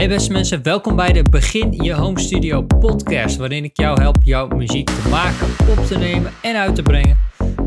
Hey beste mensen, welkom bij de Begin Je Home Studio podcast, waarin ik jou help jouw muziek te maken, op te nemen en uit te brengen.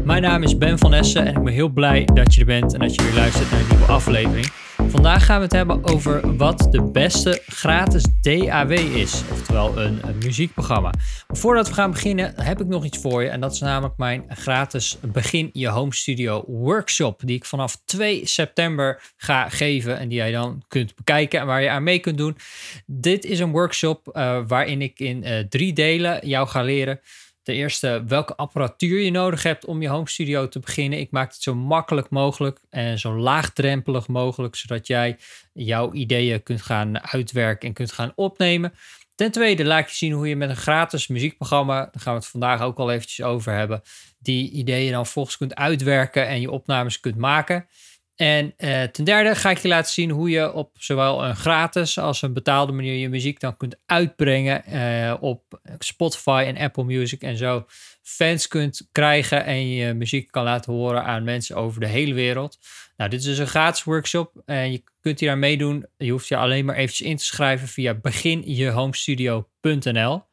Mijn naam is Ben van Essen en ik ben heel blij dat je er bent en dat je weer luistert naar een nieuwe aflevering. Vandaag gaan we het hebben over wat de beste gratis DAW is, oftewel een, muziekprogramma. Maar voordat we gaan beginnen heb ik nog iets voor je en dat is namelijk mijn gratis Begin Je Home Studio workshop die ik vanaf 2 september ga geven en die jij dan kunt bekijken en waar je aan mee kunt doen. Dit is een workshop uh, waarin ik in uh, drie delen jou ga leren Ten eerste welke apparatuur je nodig hebt om je home studio te beginnen. Ik maak het zo makkelijk mogelijk en zo laagdrempelig mogelijk, zodat jij jouw ideeën kunt gaan uitwerken en kunt gaan opnemen. Ten tweede laat je zien hoe je met een gratis muziekprogramma, daar gaan we het vandaag ook al eventjes over hebben, die ideeën dan volgens kunt uitwerken en je opnames kunt maken. En uh, ten derde ga ik je laten zien hoe je op zowel een gratis als een betaalde manier je muziek dan kunt uitbrengen uh, op Spotify en Apple Music en zo fans kunt krijgen en je muziek kan laten horen aan mensen over de hele wereld. Nou, dit is dus een gratis workshop en je kunt hier aan meedoen. Je hoeft je alleen maar eventjes in te schrijven via beginjehomestudio.nl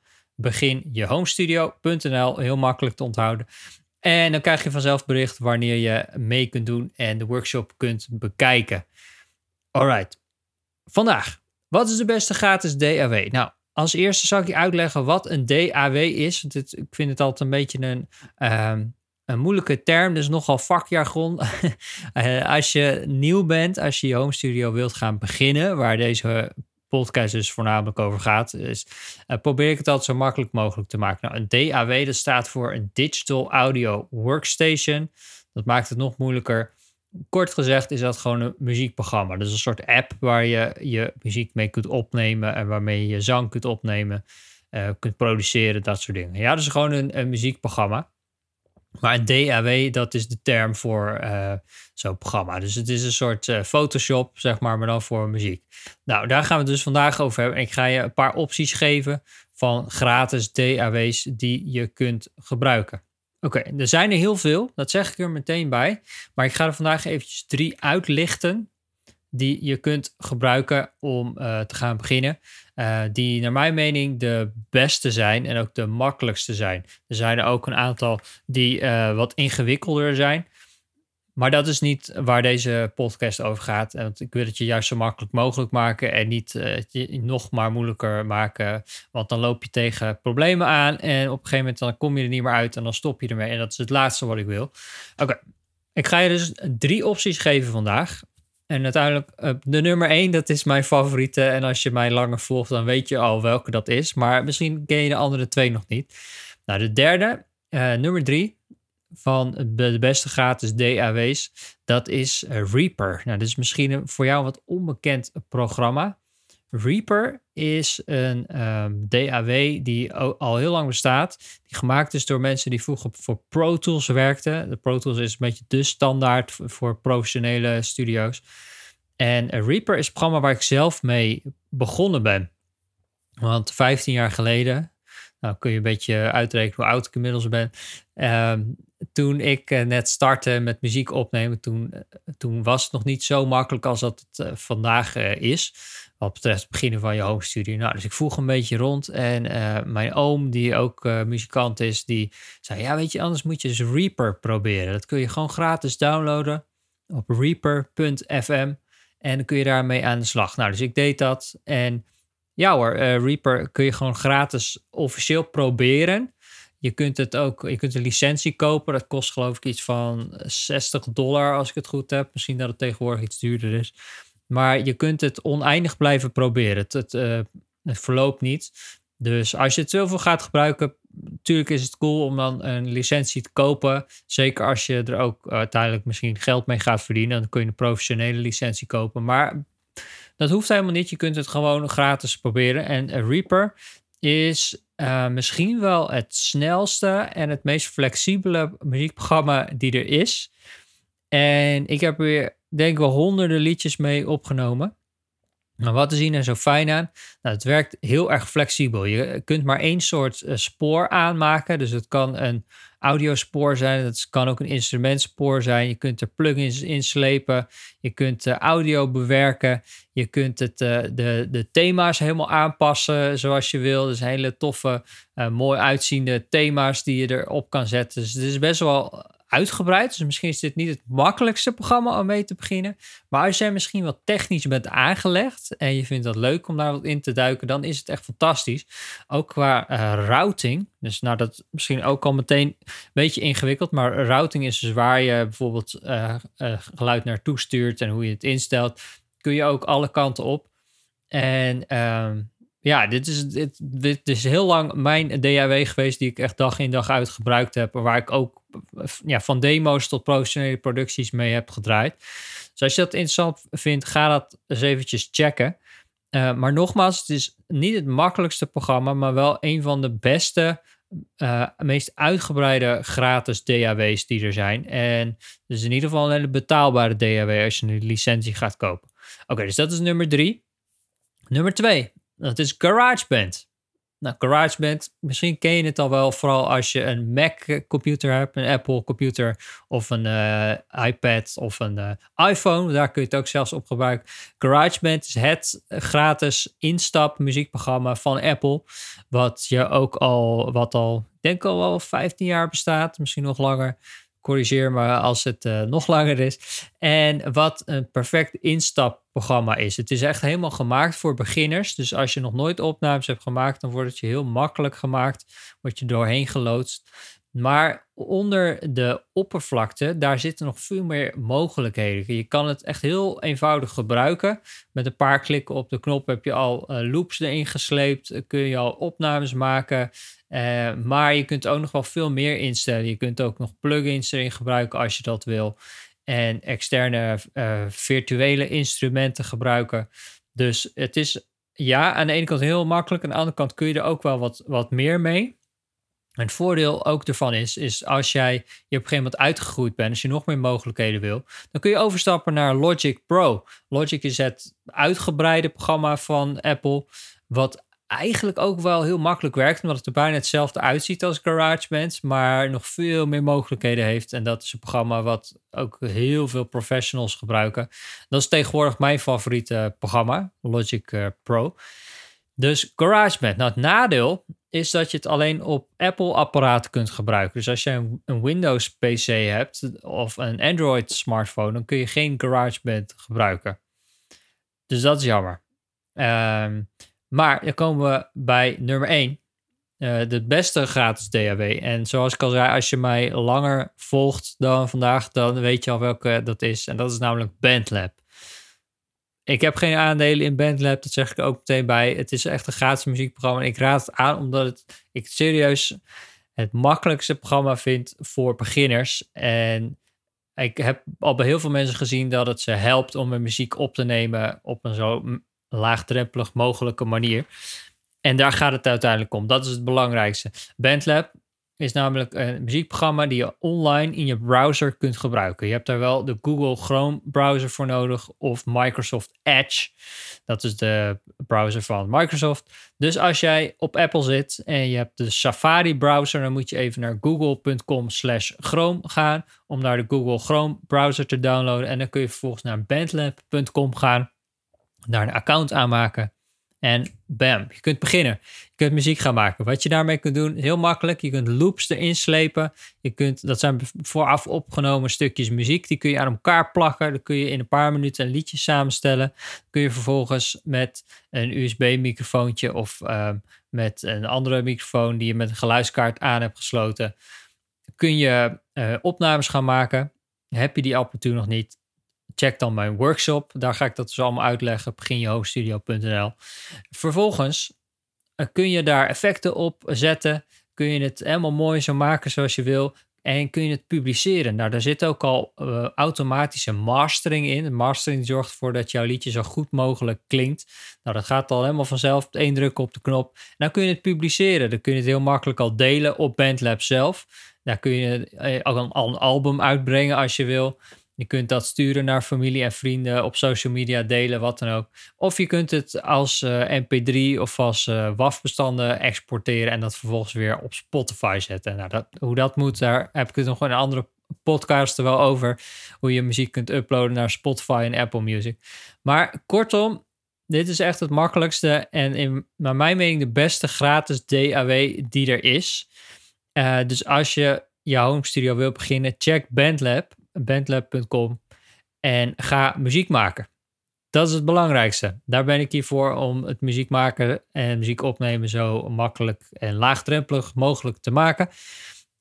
beginjehomestudio.nl, heel makkelijk te onthouden. En dan krijg je vanzelf bericht wanneer je mee kunt doen en de workshop kunt bekijken. Alright. Vandaag, wat is de beste gratis DAW? Nou, als eerste zal ik je uitleggen wat een DAW is. Want ik vind het altijd een beetje een, uh, een moeilijke term, dus nogal vakjargon. uh, als je nieuw bent, als je je home studio wilt gaan beginnen, waar deze podcast dus voornamelijk over gaat, is uh, probeer ik het altijd zo makkelijk mogelijk te maken. Nou, een DAW, dat staat voor een Digital Audio Workstation. Dat maakt het nog moeilijker. Kort gezegd is dat gewoon een muziekprogramma. Dus een soort app waar je je muziek mee kunt opnemen en waarmee je je zang kunt opnemen, uh, kunt produceren, dat soort dingen. Ja, dus gewoon een, een muziekprogramma. Maar een DAW, dat is de term voor uh, zo'n programma. Dus het is een soort uh, Photoshop, zeg maar, maar dan voor muziek. Nou, daar gaan we het dus vandaag over hebben. Ik ga je een paar opties geven van gratis DAW's die je kunt gebruiken. Oké, er zijn er heel veel, dat zeg ik er meteen bij. Maar ik ga er vandaag eventjes drie uitlichten die je kunt gebruiken om uh, te gaan beginnen. Uh, die naar mijn mening de beste zijn en ook de makkelijkste zijn. Er zijn er ook een aantal die uh, wat ingewikkelder zijn. Maar dat is niet waar deze podcast over gaat. Want ik wil het je juist zo makkelijk mogelijk maken en niet uh, nog maar moeilijker maken. Want dan loop je tegen problemen aan en op een gegeven moment dan kom je er niet meer uit en dan stop je ermee. En dat is het laatste wat ik wil. Oké, ik ga je dus drie opties geven vandaag. En uiteindelijk, uh, de nummer 1, dat is mijn favoriete. En als je mij langer volgt, dan weet je al welke dat is. Maar misschien ken je de andere twee nog niet. Nou, de derde, uh, nummer 3 van de beste gratis DAW's, dat is Reaper. Nou, dit is misschien een, voor jou wat onbekend programma. Reaper is een um, DAW die al heel lang bestaat. Die gemaakt is door mensen die vroeger voor Pro Tools werkten. De Pro Tools is een beetje de standaard voor professionele studio's. En Reaper is een programma waar ik zelf mee begonnen ben. Want 15 jaar geleden, nou kun je een beetje uitrekenen hoe oud ik inmiddels ben. Um, toen ik uh, net startte met muziek opnemen, toen, uh, toen was het nog niet zo makkelijk als dat het uh, vandaag is. Wat betreft het beginnen van je home studio. Nou, dus ik vroeg een beetje rond. En mijn oom, die ook muzikant is, die zei: Ja, weet je, anders moet je dus Reaper proberen. Dat kun je gewoon gratis downloaden op reaper.fm. En dan kun je daarmee aan de slag. Nou, dus ik deed dat. En ja hoor, Reaper kun je gewoon gratis officieel proberen. Je kunt het ook, je kunt een licentie kopen. Dat kost geloof ik iets van 60 dollar als ik het goed heb. Misschien dat het tegenwoordig iets duurder is. Maar je kunt het oneindig blijven proberen. Het, het, het verloopt niet. Dus als je het zoveel gaat gebruiken, natuurlijk is het cool om dan een licentie te kopen. Zeker als je er ook uiteindelijk misschien geld mee gaat verdienen. Dan kun je een professionele licentie kopen. Maar dat hoeft helemaal niet. Je kunt het gewoon gratis proberen. En Reaper is uh, misschien wel het snelste en het meest flexibele muziekprogramma die er is. En ik heb weer, denk ik wel, honderden liedjes mee opgenomen. Maar wat is hier nou zo fijn aan? Nou, het werkt heel erg flexibel. Je kunt maar één soort uh, spoor aanmaken. Dus het kan een audiospoor zijn. Het kan ook een instrumentspoor zijn. Je kunt er plugins inslepen. Je kunt uh, audio bewerken. Je kunt het, uh, de, de thema's helemaal aanpassen zoals je wil. Dus hele toffe, mooi uitziende thema's die je erop kan zetten. Dus het is best wel uitgebreid. Dus misschien is dit niet het makkelijkste programma om mee te beginnen. Maar als jij misschien wat technisch bent aangelegd en je vindt dat leuk om daar wat in te duiken, dan is het echt fantastisch. Ook qua uh, routing. Dus nou, dat misschien ook al meteen een beetje ingewikkeld. Maar routing is dus waar je bijvoorbeeld uh, geluid naartoe stuurt en hoe je het instelt. Kun je ook alle kanten op. En ehm, ja, dit is, dit, dit is heel lang mijn DAW geweest die ik echt dag in dag uit gebruikt heb. Waar ik ook ja, van demo's tot professionele producties mee heb gedraaid. Dus als je dat interessant vindt, ga dat eens eventjes checken. Uh, maar nogmaals, het is niet het makkelijkste programma, maar wel een van de beste, uh, meest uitgebreide gratis DAW's die er zijn. En dus in ieder geval een hele betaalbare DAW als je een licentie gaat kopen. Oké, dus dat is nummer drie. Nummer twee, dat is GarageBand. Nou, GarageBand, misschien ken je het al wel, vooral als je een Mac-computer hebt, een Apple-computer of een uh, iPad of een uh, iPhone. Daar kun je het ook zelfs op gebruiken. GarageBand is het gratis instap muziekprogramma van Apple, wat je ook al, wat al, ik denk al wel 15 jaar bestaat, misschien nog langer corrigeer me als het uh, nog langer is. En wat een perfect instapprogramma is. Het is echt helemaal gemaakt voor beginners. Dus als je nog nooit opnames hebt gemaakt, dan wordt het je heel makkelijk gemaakt. Word je doorheen geloodst. Maar onder de oppervlakte, daar zitten nog veel meer mogelijkheden. Je kan het echt heel eenvoudig gebruiken. Met een paar klikken op de knop heb je al uh, loops erin gesleept. Kun je al opnames maken. Uh, maar je kunt ook nog wel veel meer instellen. Je kunt ook nog plugins erin gebruiken als je dat wil. En externe virtuele instrumenten gebruiken. Dus het is ja, aan de ene kant heel makkelijk. Aan de andere kant kun je er ook wel wat, wat meer mee. En het voordeel ook ervan is, is als jij je op een gegeven moment uitgegroeid bent, als je nog meer mogelijkheden wil, dan kun je overstappen naar Logic Pro. Logic is het uitgebreide programma van Apple, wat eigenlijk ook wel heel makkelijk werkt, omdat het er bijna hetzelfde uitziet als GarageBand, maar nog veel meer mogelijkheden heeft. En dat is een programma wat ook heel veel professionals gebruiken. Dat is tegenwoordig mijn favoriete programma, Logic uh, Pro. Dus GarageBand. Nou, het nadeel is dat je het alleen op Apple-apparaten kunt gebruiken. Dus als je een, Windows-PC hebt of een Android-smartphone, dan kun je geen GarageBand gebruiken. Dus dat is jammer. Um, maar dan komen we bij nummer 1. Uh, de beste gratis DAW. En zoals ik al zei, als je mij langer volgt dan vandaag, dan weet je al welke dat is. En dat is namelijk Bandlab. Ik heb geen aandelen in Bandlab, dat zeg ik ook meteen bij. Het is echt een gratis muziekprogramma. En ik raad het aan omdat het, ik serieus het makkelijkste programma vind voor beginners. En ik heb al bij heel veel mensen gezien dat het ze helpt om hun muziek op te nemen op een zo laagdrempelig mogelijke manier. En daar gaat het uiteindelijk om. Dat is het belangrijkste. Bandlab is namelijk een muziekprogramma die je online in je browser kunt gebruiken. Je hebt daar wel de Google Chrome browser voor nodig of Microsoft Edge. Dat is de browser van Microsoft. Dus als jij op Apple zit en je hebt de Safari browser, dan moet je even naar google.com/chrome gaan om naar de Google Chrome browser te downloaden en dan kun je vervolgens naar bandlab.com gaan daar een account aanmaken. En bam, je kunt beginnen. Je kunt muziek gaan maken. Wat je daarmee kunt doen, heel makkelijk. Je kunt loops erin slepen. Je kunt, dat zijn vooraf opgenomen stukjes muziek. Die kun je aan elkaar plakken. Dan kun je in een paar minuten een liedje samenstellen. Dan kun je vervolgens met een USB-microfoontje of uh, met een andere microfoon die je met een geluidskaart aan hebt gesloten, kun je uh, opnames gaan maken. Heb je die apparatuur nog niet? Check dan mijn workshop. Daar ga ik dat dus allemaal uitleggen. Beginjehoofdstudio.nl. Vervolgens eh, kun je daar effecten op zetten. Kun je het helemaal mooi zo maken zoals je wil. En kun je het publiceren. Nou, daar zit ook al uh, automatische mastering in. Mastering zorgt ervoor dat jouw liedje zo goed mogelijk klinkt. Nou, dat gaat al helemaal vanzelf. Eén druk op de knop. Dan kun je het publiceren. Dan kun je het heel makkelijk al delen op BandLab zelf. Daar kun je uh, al een album uitbrengen als je wil. Je kunt dat sturen naar familie en vrienden, op social media delen, wat dan ook. Of je kunt het als uh, MP3 of als uh, WAV-bestanden exporteren en dat vervolgens weer op Spotify zetten. Nou, dat, hoe dat moet, daar heb ik het nog in een andere podcast er wel over. Hoe je muziek kunt uploaden naar Spotify en Apple Music. Maar kortom, dit is echt het makkelijkste en in, naar mijn mening de beste gratis DAW die er is. Uh, dus als je je home studio wil beginnen, check Bandlab, bandlab.com en ga muziek maken. Dat is het belangrijkste. Daar ben ik hier voor om het muziek maken en muziek opnemen zo makkelijk en laagdrempelig mogelijk te maken.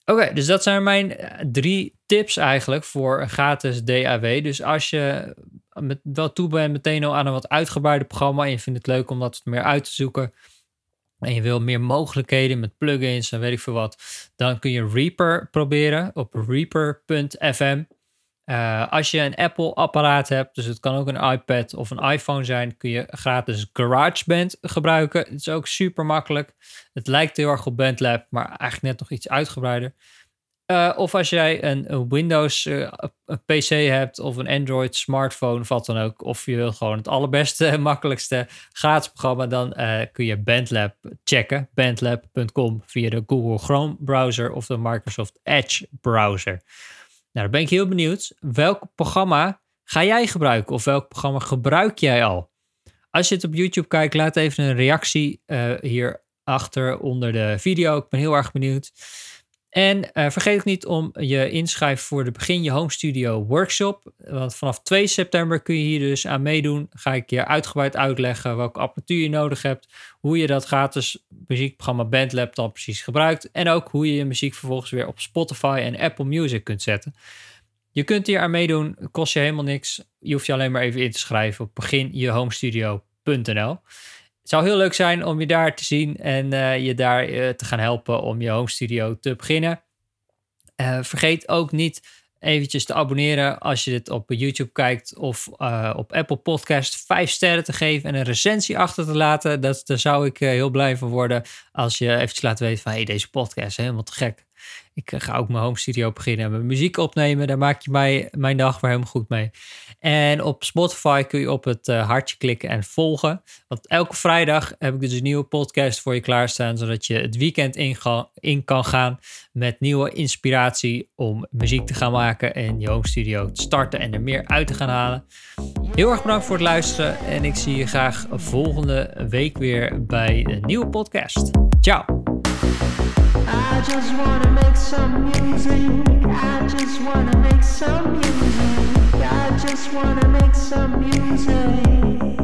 Oké, dus dat zijn mijn eh, drie tips eigenlijk voor een gratis DAW. Dus als je met, wel toe bent meteen al aan een wat uitgebreider programma en je vindt het leuk om dat meer uit te zoeken en je wil meer mogelijkheden met plugins en weet ik veel wat, dan kun je Reaper proberen op reaper.fm. Uh, als je een Apple-apparaat hebt, dus het kan ook een iPad of een iPhone zijn, kun je gratis GarageBand gebruiken. Het is ook super makkelijk. Het lijkt heel erg op BandLab, maar eigenlijk net nog iets uitgebreider. Uh, of als jij een, een Windows uh, PC hebt of een Android smartphone of wat dan ook. Of je wil gewoon het allerbeste, makkelijkste gratis programma. Dan kun je BandLab checken. Bandlab.com via de Google Chrome browser of de Microsoft Edge browser. Nou, dan ben ik heel benieuwd. Welk programma ga jij gebruiken? Of welk programma gebruik jij al? Als je het op YouTube kijkt, laat even een reactie hier achter onder de video. Ik ben heel erg benieuwd. En uh, vergeet ook niet om je inschrijven voor de Begin Je Home Studio workshop. Want vanaf 2 september kun je hier dus aan meedoen. Ga ik je uitgebreid uitleggen welke apparatuur je nodig hebt. Hoe je dat gratis muziekprogramma Bandlab dan precies gebruikt. En ook hoe je je muziek vervolgens weer op Spotify en Apple Music kunt zetten. Je kunt hier aan meedoen, kost je helemaal niks. Je hoeft je alleen maar even in te schrijven op beginjehomestudio.nl. Het zou heel leuk zijn om je daar te zien en uh, je daar uh, te gaan helpen om je home studio te beginnen. Uh, vergeet ook niet eventjes te abonneren als je dit op YouTube kijkt of op Apple Podcast. Vijf sterren te geven en een recensie achter te laten. Dat, daar zou ik heel blij van worden als je eventjes laat weten van hey, deze podcast is helemaal te gek. Ik ga ook mijn home studio beginnen en mijn muziek opnemen. Daar maak je mij, mijn dag weer helemaal goed mee. En op Spotify kun je op het uh, hartje klikken en volgen. Want elke vrijdag heb ik dus een nieuwe podcast voor je klaarstaan. Zodat je het weekend in, in kan gaan met nieuwe inspiratie om muziek te gaan maken. En je home studio te starten en er meer uit te gaan halen. Heel erg bedankt voor het luisteren. En ik zie je graag volgende week weer bij een nieuwe podcast. Ciao! I just wanna make some music. I just wanna make some music. I just wanna make some music.